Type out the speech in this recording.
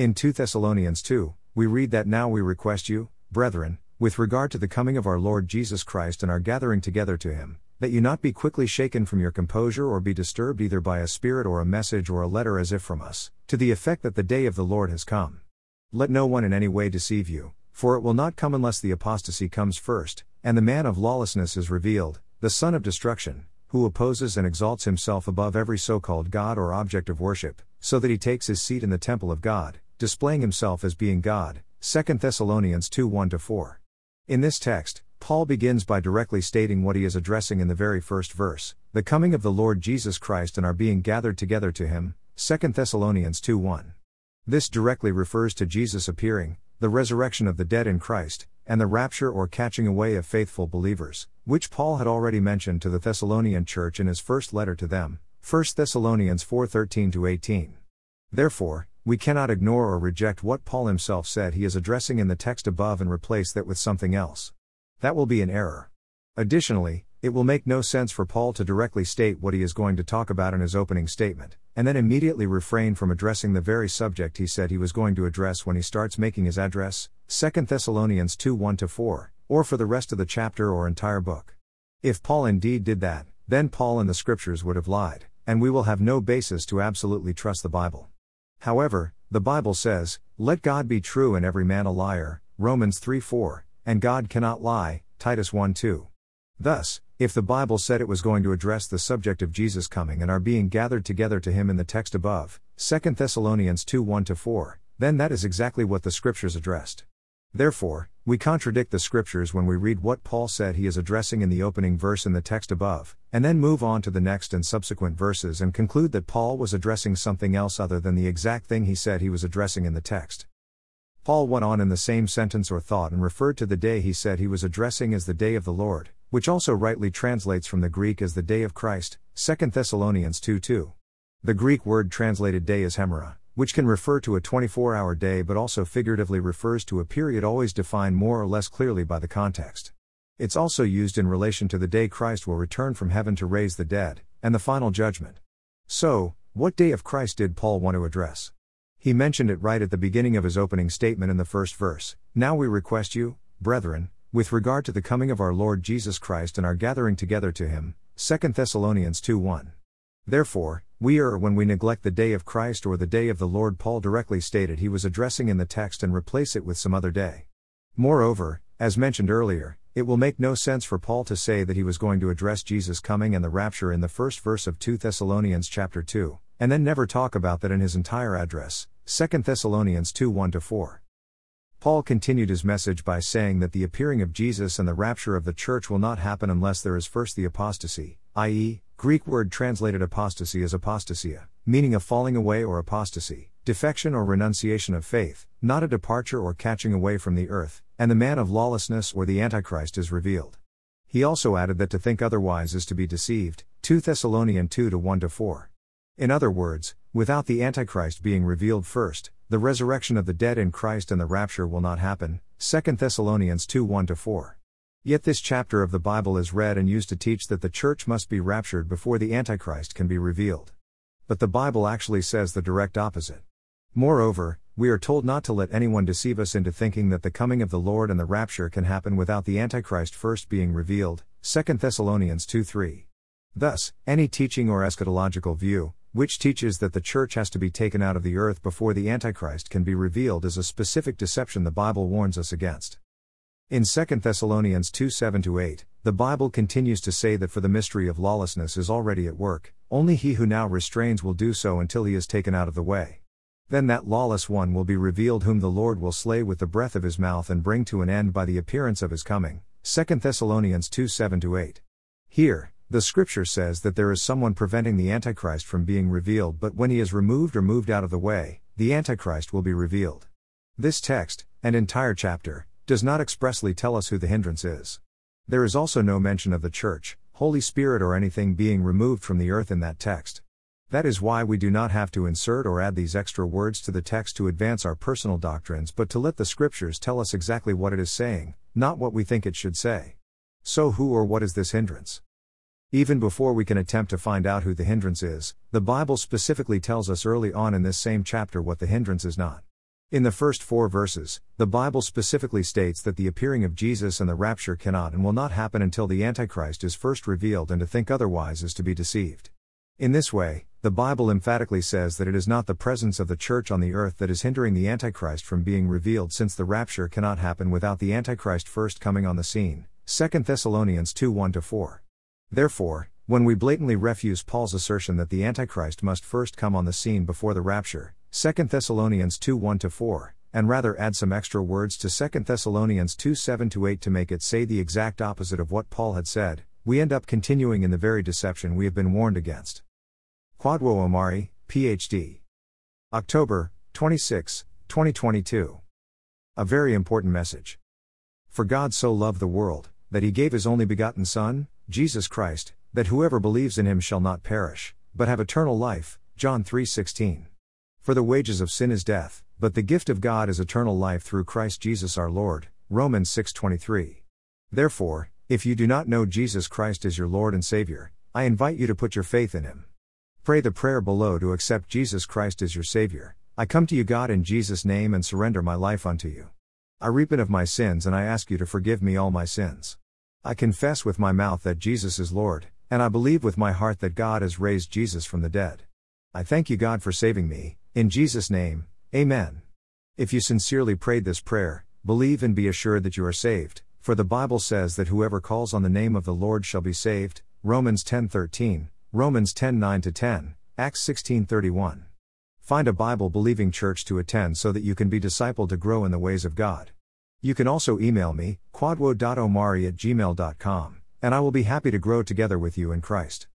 In 2 Thessalonians 2, we read that now we request you, brethren, with regard to the coming of our Lord Jesus Christ and our gathering together to him, that you not be quickly shaken from your composure or be disturbed either by a spirit or a message or a letter as if from us, to the effect that the day of the Lord has come. Let no one in any way deceive you, for it will not come unless the apostasy comes first, and the man of lawlessness is revealed, the son of destruction, who opposes and exalts himself above every so called God or object of worship, so that he takes his seat in the temple of God, displaying himself as being God. 2 Thessalonians 2 1 4. In this text, Paul begins by directly stating what he is addressing in the very first verse the coming of the Lord Jesus Christ and our being gathered together to him. 2 Thessalonians 2 1. This directly refers to Jesus appearing, the resurrection of the dead in Christ, and the rapture or catching away of faithful believers, which Paul had already mentioned to the Thessalonian church in his first letter to them, 1 Thessalonians 4:13 18. Therefore, we cannot ignore or reject what Paul himself said he is addressing in the text above and replace that with something else. That will be an error. Additionally, it will make no sense for Paul to directly state what he is going to talk about in his opening statement, and then immediately refrain from addressing the very subject he said he was going to address when he starts making his address, 2 Thessalonians 2 1 4, or for the rest of the chapter or entire book. If Paul indeed did that, then Paul and the scriptures would have lied, and we will have no basis to absolutely trust the Bible. However, the Bible says, Let God be true and every man a liar, Romans 3 4, and God cannot lie, Titus 1 2. Thus, if the Bible said it was going to address the subject of Jesus coming and our being gathered together to him in the text above, 2 Thessalonians 2 1 4, then that is exactly what the scriptures addressed. Therefore, we contradict the scriptures when we read what Paul said he is addressing in the opening verse in the text above, and then move on to the next and subsequent verses and conclude that Paul was addressing something else other than the exact thing he said he was addressing in the text. Paul went on in the same sentence or thought and referred to the day he said he was addressing as the day of the Lord, which also rightly translates from the Greek as the day of Christ, 2 Thessalonians 2 2. The Greek word translated day is hemera, which can refer to a 24 hour day but also figuratively refers to a period always defined more or less clearly by the context. It's also used in relation to the day Christ will return from heaven to raise the dead, and the final judgment. So, what day of Christ did Paul want to address? He mentioned it right at the beginning of his opening statement in the first verse Now we request you, brethren, with regard to the coming of our Lord Jesus Christ and our gathering together to him, 2 Thessalonians 2 1. Therefore, we err when we neglect the day of Christ or the day of the Lord Paul directly stated he was addressing in the text and replace it with some other day. Moreover, as mentioned earlier, it will make no sense for Paul to say that he was going to address Jesus coming and the rapture in the first verse of 2 Thessalonians chapter 2, and then never talk about that in his entire address, 2 Thessalonians 2 1 4. Paul continued his message by saying that the appearing of Jesus and the rapture of the church will not happen unless there is first the apostasy, i.e., Greek word translated apostasy as apostasia, meaning a falling away or apostasy, defection or renunciation of faith, not a departure or catching away from the earth, and the man of lawlessness or the Antichrist is revealed. He also added that to think otherwise is to be deceived, 2 Thessalonians 2 1 4. In other words, without the Antichrist being revealed first, the resurrection of the dead in Christ and the rapture will not happen. 2 Thessalonians 2 1 4. Yet this chapter of the Bible is read and used to teach that the church must be raptured before the Antichrist can be revealed. But the Bible actually says the direct opposite. Moreover, we are told not to let anyone deceive us into thinking that the coming of the Lord and the rapture can happen without the Antichrist first being revealed. 2 Thessalonians 2 3. Thus, any teaching or eschatological view, which teaches that the church has to be taken out of the earth before the Antichrist can be revealed is a specific deception the Bible warns us against. In 2 Thessalonians 2 7 8, the Bible continues to say that for the mystery of lawlessness is already at work, only he who now restrains will do so until he is taken out of the way. Then that lawless one will be revealed, whom the Lord will slay with the breath of his mouth and bring to an end by the appearance of his coming. 2 Thessalonians 2 7 8. Here, the scripture says that there is someone preventing the Antichrist from being revealed, but when he is removed or moved out of the way, the Antichrist will be revealed. This text, and entire chapter, does not expressly tell us who the hindrance is. There is also no mention of the Church, Holy Spirit, or anything being removed from the earth in that text. That is why we do not have to insert or add these extra words to the text to advance our personal doctrines, but to let the Scriptures tell us exactly what it is saying, not what we think it should say. So, who or what is this hindrance? Even before we can attempt to find out who the hindrance is, the Bible specifically tells us early on in this same chapter what the hindrance is not. In the first four verses, the Bible specifically states that the appearing of Jesus and the rapture cannot and will not happen until the Antichrist is first revealed, and to think otherwise is to be deceived. In this way, the Bible emphatically says that it is not the presence of the church on the earth that is hindering the Antichrist from being revealed, since the rapture cannot happen without the Antichrist first coming on the scene. 2 Thessalonians 2 1 4. Therefore, when we blatantly refuse Paul's assertion that the Antichrist must first come on the scene before the rapture, 2 Thessalonians 2 1 4, and rather add some extra words to 2 Thessalonians 2 7 8 to make it say the exact opposite of what Paul had said, we end up continuing in the very deception we have been warned against. Kwadwo Omari, PhD. October 26, 2022. A very important message. For God so loved the world, that he gave his only begotten Son, Jesus Christ, that whoever believes in him shall not perish, but have eternal life. John 3:16. For the wages of sin is death, but the gift of God is eternal life through Christ Jesus our Lord. Romans 6:23. Therefore, if you do not know Jesus Christ as your Lord and Savior, I invite you to put your faith in him. Pray the prayer below to accept Jesus Christ as your Savior. I come to you, God, in Jesus' name and surrender my life unto you. I repent of my sins and I ask you to forgive me all my sins. I confess with my mouth that Jesus is Lord, and I believe with my heart that God has raised Jesus from the dead. I thank you, God, for saving me, in Jesus' name, Amen. If you sincerely prayed this prayer, believe and be assured that you are saved, for the Bible says that whoever calls on the name of the Lord shall be saved. Romans 10:13, Romans 10:9 to 10, Acts 16:31. Find a Bible believing church to attend so that you can be discipled to grow in the ways of God. You can also email me, kwadwo.omari at gmail.com and I will be happy to grow together with you in Christ.